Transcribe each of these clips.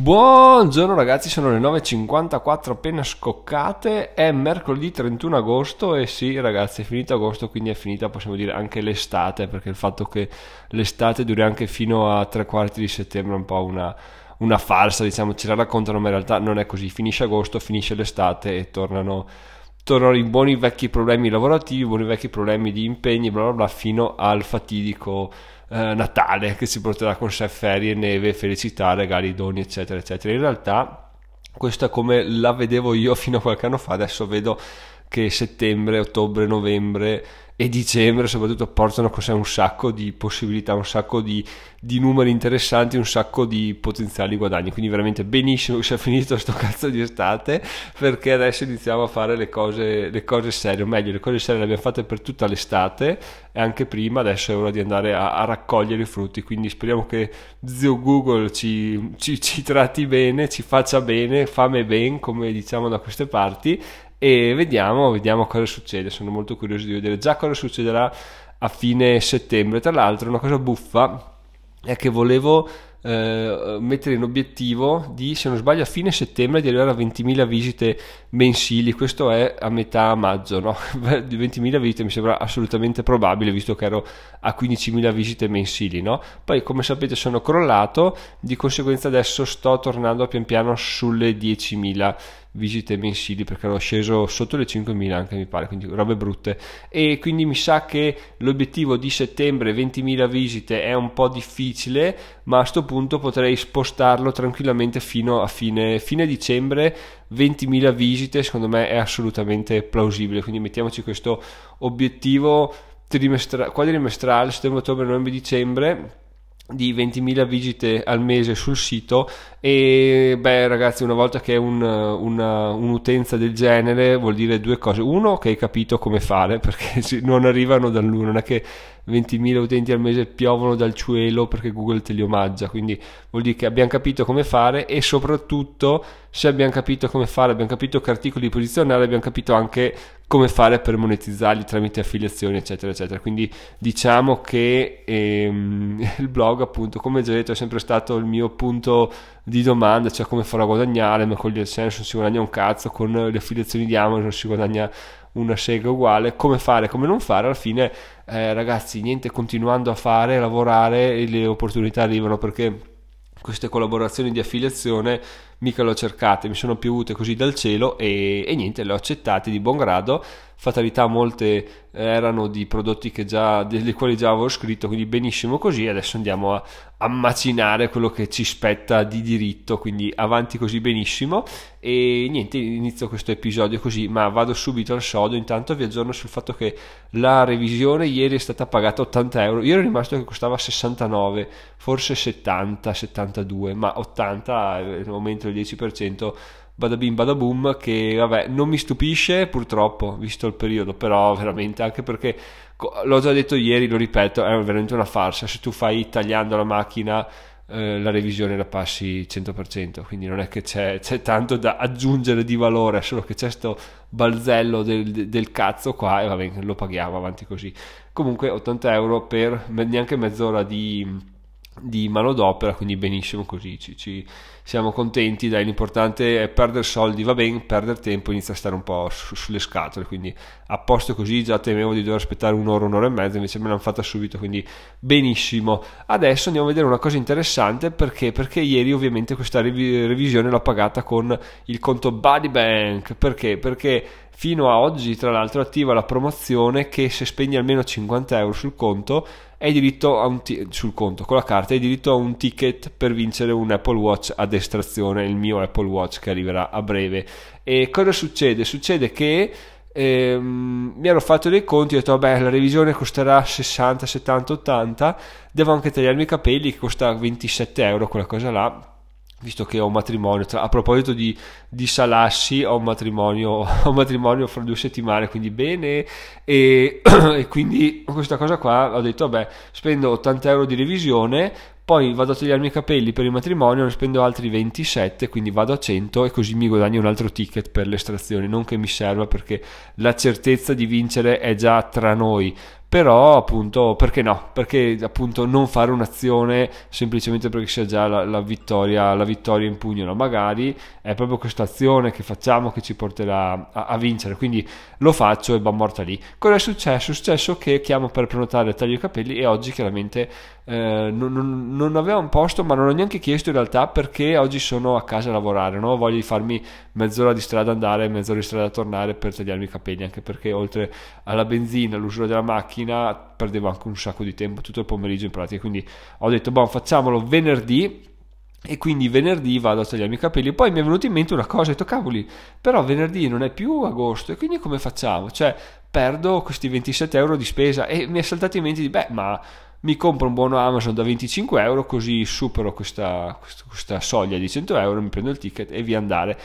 Buongiorno ragazzi, sono le 9.54 appena scoccate, è mercoledì 31 agosto e sì ragazzi è finito agosto quindi è finita possiamo dire anche l'estate perché il fatto che l'estate duri anche fino a tre quarti di settembre è un po' una, una farsa diciamo, ce la raccontano ma in realtà non è così, finisce agosto, finisce l'estate e tornano tornano i buoni vecchi problemi lavorativi, buoni vecchi problemi di impegni bla bla bla fino al fatidico eh, Natale che si porterà con sé ferie, neve, felicità, regali, doni, eccetera, eccetera. In realtà, questa come la vedevo io fino a qualche anno fa, adesso vedo che settembre, ottobre, novembre e dicembre soprattutto portano con sé un sacco di possibilità, un sacco di, di, numeri interessanti, un sacco di potenziali guadagni. Quindi veramente benissimo che sia finito questo cazzo di estate perché adesso iniziamo a fare le cose, le cose serie, o meglio le cose serie le abbiamo fatte per tutta l'estate e anche prima, adesso è ora di andare a, a raccogliere i frutti. Quindi speriamo che zio Google ci, ci, ci tratti bene, ci faccia bene, fame ben come diciamo da queste parti e vediamo, vediamo cosa succede. Sono molto curioso di vedere già cosa succederà a fine settembre. Tra l'altro, una cosa buffa è che volevo eh, mettere in obiettivo di, se non sbaglio, a fine settembre di arrivare a 20.000 visite mensili. Questo è a metà maggio, no? 20.000 visite mi sembra assolutamente probabile, visto che ero a 15.000 visite mensili, no? Poi, come sapete, sono crollato, di conseguenza adesso sto tornando pian piano sulle 10.000 visite mensili perché ero sceso sotto le 5.000 anche mi pare, quindi robe brutte. E quindi mi sa che l'obiettivo di settembre 20.000 visite è un po' difficile, ma a questo punto potrei spostarlo tranquillamente fino a fine, fine dicembre. 20.000 visite secondo me è assolutamente plausibile, quindi mettiamoci questo obiettivo trimestra- quadrimestrale, settembre, ottobre, novembre, dicembre di 20.000 visite al mese sul sito e beh ragazzi una volta che è un, una, un'utenza del genere vuol dire due cose. Uno che hai capito come fare perché non arrivano da nulla non è che 20.000 utenti al mese piovono dal cielo perché Google te li omaggia, quindi vuol dire che abbiamo capito come fare e soprattutto se abbiamo capito come fare, abbiamo capito che articoli posizionare, abbiamo capito anche come fare per monetizzarli tramite affiliazioni eccetera eccetera, quindi diciamo che ehm, il blog appunto come già detto è sempre stato il mio punto di domanda, cioè come farò a guadagnare, ma con gli AdSense non si guadagna un cazzo, con le affiliazioni di Amazon si guadagna una sega uguale, come fare, come non fare, alla fine eh, ragazzi niente continuando a fare, a lavorare le opportunità arrivano perché queste collaborazioni di affiliazione mica le ho cercate, mi sono piovute così dal cielo e, e niente, le ho accettate di buon grado. Fatalità molte erano di prodotti già, dei quali già avevo scritto, quindi benissimo così, adesso andiamo a, a macinare quello che ci spetta di diritto, quindi avanti così benissimo. E niente, inizio questo episodio così, ma vado subito al sodo, intanto vi aggiorno sul fatto che la revisione ieri è stata pagata 80 euro, io ero rimasto che costava 69, forse 70, 72, ma 80 nel momento del 10% badabim badaboom che vabbè non mi stupisce purtroppo visto il periodo però veramente anche perché l'ho già detto ieri lo ripeto è veramente una farsa. Se tu fai tagliando la macchina eh, la revisione la passi 100% quindi non è che c'è, c'è, tanto da aggiungere di valore solo che c'è questo balzello del, del, cazzo qua e va bene lo paghiamo avanti così. Comunque 80 euro per neanche mezz'ora di di manodopera, quindi benissimo così, ci, ci, siamo contenti, dai, l'importante è perdere soldi, va bene, perdere tempo inizia a stare un po' su, sulle scatole, quindi a posto così, già temevo di dover aspettare un'ora, un'ora e mezza, invece me l'hanno fatta subito, quindi benissimo. Adesso andiamo a vedere una cosa interessante, perché? Perché ieri ovviamente questa rev- revisione l'ho pagata con il conto Buddy Bank, perché? Perché fino a oggi tra l'altro attiva la promozione che se spendi almeno 50 euro sul conto hai diritto a un t- sul conto con la carta hai diritto a un ticket per vincere un Apple Watch ad estrazione il mio Apple Watch che arriverà a breve e cosa succede? succede che ehm, mi ero fatto dei conti ho detto vabbè la revisione costerà 60 70 80 devo anche tagliarmi i capelli che costa 27 euro quella cosa là visto che ho un matrimonio, a proposito di, di Salassi, ho un matrimonio, ho un matrimonio fra due settimane, quindi bene, e, e, quindi questa cosa qua ho detto, vabbè, spendo 80 euro di revisione, poi vado a tagliarmi i capelli per il matrimonio, ne spendo altri 27, quindi vado a 100 e così mi guadagno un altro ticket per l'estrazione, non che mi serva perché la certezza di vincere è già tra noi, però appunto perché no? Perché appunto non fare un'azione semplicemente perché sia già la, la, vittoria, la vittoria in pugno, no? magari è proprio questa azione che facciamo che ci porterà a, a vincere, quindi lo faccio e va morta lì. Cosa è successo? È successo che chiamo per prenotare taglio i capelli e oggi chiaramente eh, non, non, non, avevo un posto ma non ho neanche chiesto in realtà perché oggi sono a casa a lavorare, no? voglio di farmi mezz'ora di strada andare mezz'ora di strada tornare per tagliarmi i capelli, anche perché oltre alla benzina, all'usura della macchina, perdevo anche un sacco di tempo tutto il pomeriggio in pratica, quindi ho detto, boh, facciamolo venerdì e quindi venerdì vado a tagliarmi i capelli. Poi mi è venuto in mente una cosa, ho detto cavoli, però venerdì non è più agosto e quindi come facciamo? Cioè perdo questi 27 euro di spesa e mi è saltato in mente di beh ma mi compro un buono Amazon da 25 euro così supero questa, questa soglia di 100 euro, mi prendo il ticket e via andare.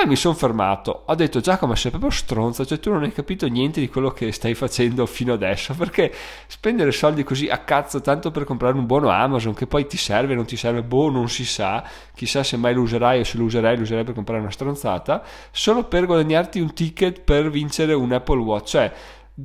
Poi mi sono fermato, ho detto Giacomo sei proprio stronza, cioè tu non hai capito niente di quello che stai facendo fino adesso, perché spendere soldi così a cazzo tanto per comprare un buono Amazon che poi ti serve, non ti serve, boh, non si sa, chissà se mai lo userai o se lo userai, lo userai per comprare una stronzata, solo per guadagnarti un ticket per vincere un Apple Watch, cioè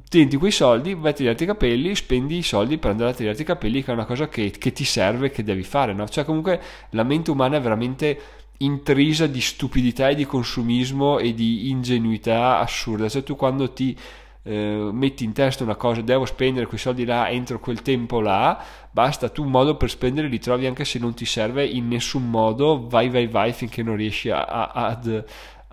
tienti quei soldi, vai a tagliarti i capelli, spendi i soldi per andare a tagliarti i capelli, che è una cosa che, che ti serve, che devi fare, no? Cioè comunque la mente umana è veramente intrisa di stupidità e di consumismo e di ingenuità assurda. Cioè tu quando ti eh, metti in testa una cosa, devo spendere quei soldi là entro quel tempo là, basta, tu un modo per spendere li trovi anche se non ti serve in nessun modo, vai vai vai finché non riesci a, a, ad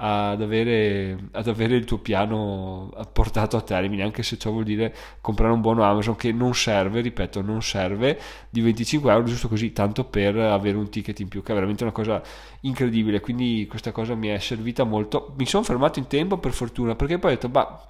ad avere, ad avere, il tuo piano portato a termine, anche se ciò vuol dire comprare un buono Amazon che non serve, ripeto, non serve di 25 euro giusto così, tanto per avere un ticket in più, che è veramente una cosa incredibile. Quindi questa cosa mi è servita molto. Mi sono fermato in tempo per fortuna, perché poi ho detto, bah.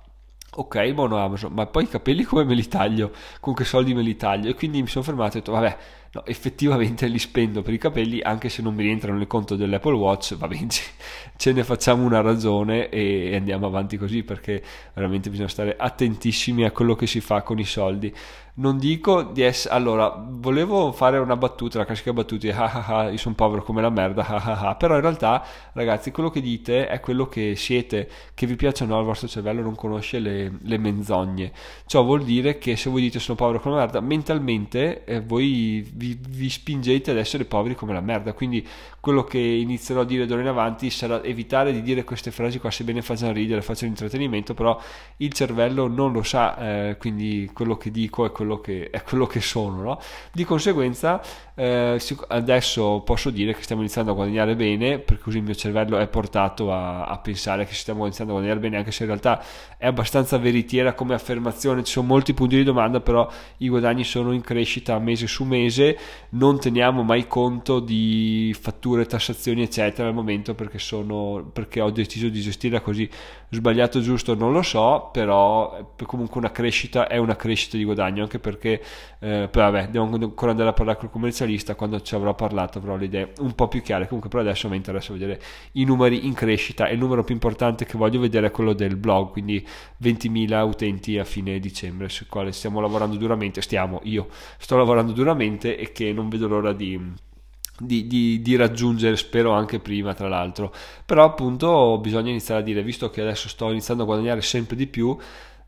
Ok, buono Amazon, ma poi i capelli come me li taglio? Con che soldi me li taglio? E quindi mi sono fermato e ho detto, vabbè, no, effettivamente li spendo per i capelli anche se non mi rientrano nel conto dell'Apple Watch, va bene, ce ne facciamo una ragione e andiamo avanti così perché veramente bisogna stare attentissimi a quello che si fa con i soldi. Non dico di essere... Allora, volevo fare una battuta, la classica battuta ah ah ah, io sono povero come la merda, ah ah ah, però in realtà, ragazzi, quello che dite è quello che siete, che vi piace o no, il vostro cervello non conosce le, le menzogne. Ciò vuol dire che se voi dite sono povero come la merda, mentalmente eh, voi vi, vi, spingete ad essere poveri come la merda. Quindi quello che inizierò a dire d'ora in avanti sarà evitare di dire queste frasi qua, sebbene facciano ridere, facciano intrattenimento, però il cervello non lo sa, eh, quindi quello che dico è quello che, è quello che sono. No? Di conseguenza eh, adesso posso dire che stiamo iniziando a guadagnare bene, perché così il mio cervello è portato a, a pensare che stiamo iniziando a guadagnare bene, anche se in realtà è abbastanza veritiera come affermazione, ci sono molti punti di domanda, però i guadagni sono in crescita mese su mese, non teniamo mai conto di fatture, tassazioni eccetera al momento perché, sono, perché ho deciso di gestirla così, sbagliato giusto non lo so, però comunque una crescita è una crescita di guadagno, anche perché, eh, però vabbè, devo ancora andare a parlare con il commercialista, quando ci avrò parlato avrò le idee un po' più chiare, comunque per adesso mi interessa vedere i numeri in crescita. E il numero più importante che voglio vedere è quello del blog, quindi 20.000 utenti a fine dicembre, sul quale stiamo lavorando duramente, stiamo, io sto lavorando duramente e che non vedo l'ora di... Di, di, di, raggiungere, spero anche prima, tra l'altro. Però appunto bisogna iniziare a dire, visto che adesso sto iniziando a guadagnare sempre di più,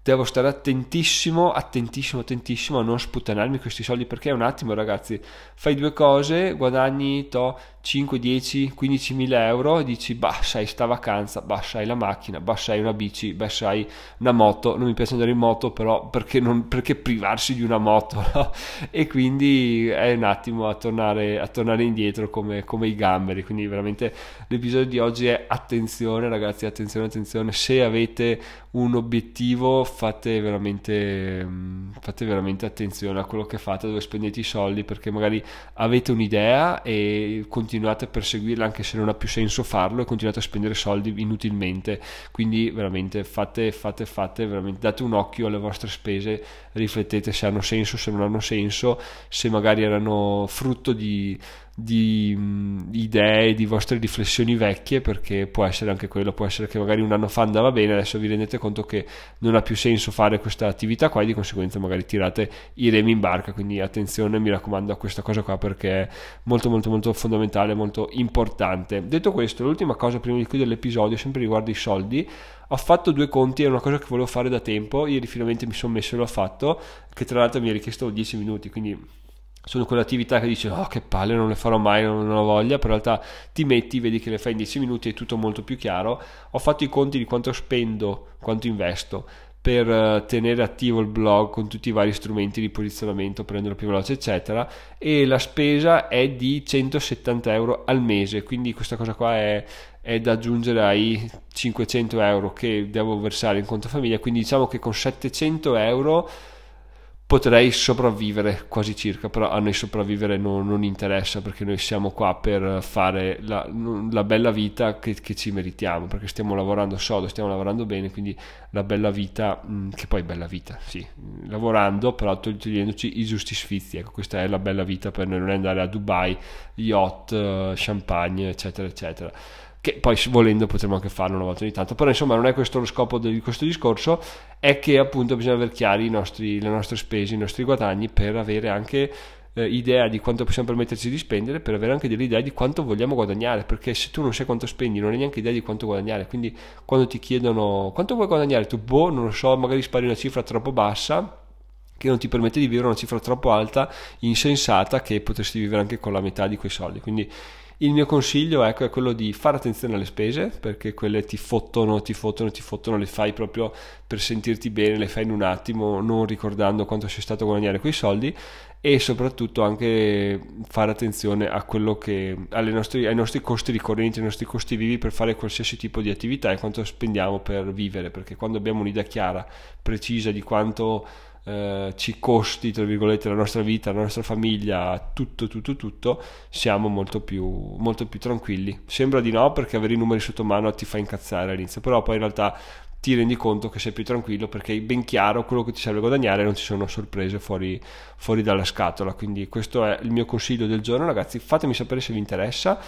devo stare attentissimo, attentissimo, attentissimo a non sputtanarmi questi soldi perché un attimo ragazzi, fai due cose, guadagni to 5, 10, 15 mila euro e dici bah sai sta vacanza, bah sai la macchina, bah sai una bici, bah sai una moto, non mi piace andare in moto però perché, non, perché privarsi di una moto no? e quindi è un attimo a tornare, a tornare indietro come, come, i gamberi, quindi veramente l'episodio di oggi è attenzione ragazzi, attenzione, attenzione, se avete un obiettivo fate veramente, fate veramente attenzione a quello che fate, dove spendete i soldi perché magari avete un'idea e continuate continuate a perseguirla anche se non ha più senso farlo e continuate a spendere soldi inutilmente. Quindi veramente fate fate fate veramente date un occhio alle vostre spese riflettete se hanno senso se non hanno senso se magari erano frutto di di mh, idee, di vostre riflessioni vecchie, perché può essere anche quello, può essere che magari un anno fa andava bene, adesso vi rendete conto che non ha più senso fare questa attività qua e di conseguenza magari tirate i remi in barca, quindi attenzione mi raccomando a questa cosa qua perché è molto molto molto fondamentale, molto importante. Detto questo, l'ultima cosa prima di chiudere l'episodio, sempre riguardo i soldi, ho fatto due conti, è una cosa che volevo fare da tempo, ieri finalmente mi sono messo e l'ho fatto, che tra l'altro mi ha richiesto 10 minuti, quindi sono quelle attività che dici oh che palle non le farò mai non, ho voglia però in realtà ti metti vedi che le fai in 10 minuti è tutto molto più chiaro. Ho fatto i conti di quanto spendo quanto investo per uh, tenere attivo il blog con tutti i vari strumenti di posizionamento per renderlo più veloce eccetera e la spesa è di 170 euro al mese. Quindi questa cosa qua è, è da aggiungere ai 500 euro che devo versare in conto famiglia. Quindi diciamo che con 700 euro potrei sopravvivere quasi circa, però a noi sopravvivere non, non interessa perché noi siamo qua per fare la, la bella vita che, che, ci meritiamo, perché stiamo lavorando sodo, stiamo lavorando bene, quindi la bella vita, mm, che poi bella vita, sì, lavorando però togliendoci i giusti sfizi, ecco questa è la bella vita per noi, non è andare a Dubai, yacht, eh, champagne, eccetera, eccetera che poi volendo potremmo anche farlo una volta ogni tanto, però insomma non è questo lo scopo di questo discorso, è che appunto bisogna avere chiari nostri, le nostre spese, i nostri guadagni per avere anche eh, idea di quanto possiamo permetterci di spendere, per avere anche delle idee di quanto vogliamo guadagnare, perché se tu non sai quanto spendi non hai neanche idea di quanto guadagnare, quindi quando ti chiedono quanto vuoi guadagnare, tu boh, non lo so, magari spari una cifra troppo bassa che non ti permette di vivere una cifra troppo alta, insensata, che potresti vivere anche con la metà di quei soldi. Quindi il mio consiglio ecco, è quello di fare attenzione alle spese perché quelle ti fottono, ti fottono, ti fottono, le fai proprio per sentirti bene, le fai in un attimo, non ricordando quanto sei stato a guadagnare quei soldi e soprattutto anche fare attenzione che, nostri, ai nostri costi ricorrenti, ai nostri costi vivi per fare qualsiasi tipo di attività e quanto spendiamo per vivere perché quando abbiamo un'idea chiara, precisa di quanto eh, ci costi, tra virgolette, la nostra vita, la nostra famiglia, tutto, tutto, tutto, siamo molto più, molto più tranquilli. Sembra di no perché avere i numeri sotto mano ti fa incazzare all'inizio, però poi in realtà ti rendi conto che sei più tranquillo perché hai ben chiaro quello che ti serve guadagnare non ci sono sorprese fuori, fuori dalla scatola. Quindi questo è il mio consiglio del giorno, ragazzi. Fatemi sapere se vi interessa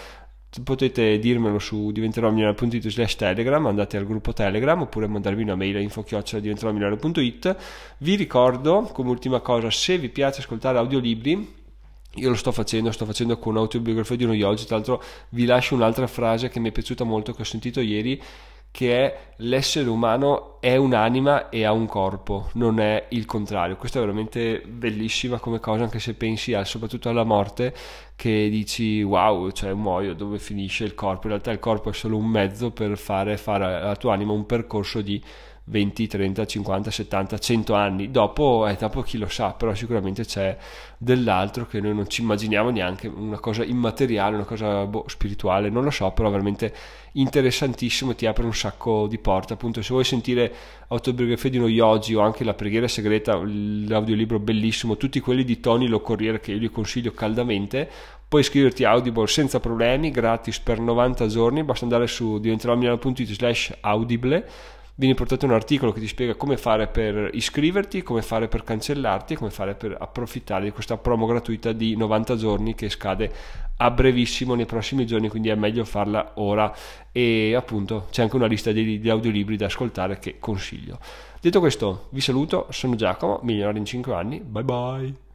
potete dirmelo su diventeromilionario.it slash telegram andate al gruppo telegram oppure mandarmi una mail a info diventeromilionario.it vi ricordo come ultima cosa se vi piace ascoltare audiolibri io lo sto facendo, sto facendo con un'autobiografia di uno yogi, tra l'altro vi lascio un'altra frase che mi è piaciuta molto che ho sentito ieri che è l'essere umano è un'anima e ha un corpo, non è il contrario. Questa è veramente bellissima come cosa, anche se pensi a, soprattutto alla morte, che dici wow, cioè muoio, dove finisce il corpo? In realtà il corpo è solo un mezzo per fare, fare alla tua anima un percorso di 20, 30, 50, 70, 100 anni. Dopo, eh, dopo chi lo sa, però sicuramente c'è dell'altro che noi non ci immaginiamo neanche, una cosa immateriale, una cosa boh, spirituale, non lo so, però veramente interessantissimo, ti apre un sacco di porte. Appunto, se vuoi sentire autobiografia di uno yogi o anche la preghiera segreta, l'audiolibro bellissimo, tutti quelli di Tony Lo Corriere che io vi consiglio caldamente, puoi iscriverti a Audible senza problemi, gratis per 90 giorni, basta andare su diventeromilano.it slash audible viene portato un articolo che ti spiega come fare per iscriverti, come fare per cancellarti e come fare per approfittare di questa promo gratuita di 90 giorni che scade a brevissimo nei prossimi giorni, quindi è meglio farla ora e appunto c'è anche una lista di, di audiolibri da ascoltare che consiglio. Detto questo, vi saluto, sono Giacomo, milionario in 5 anni, bye bye!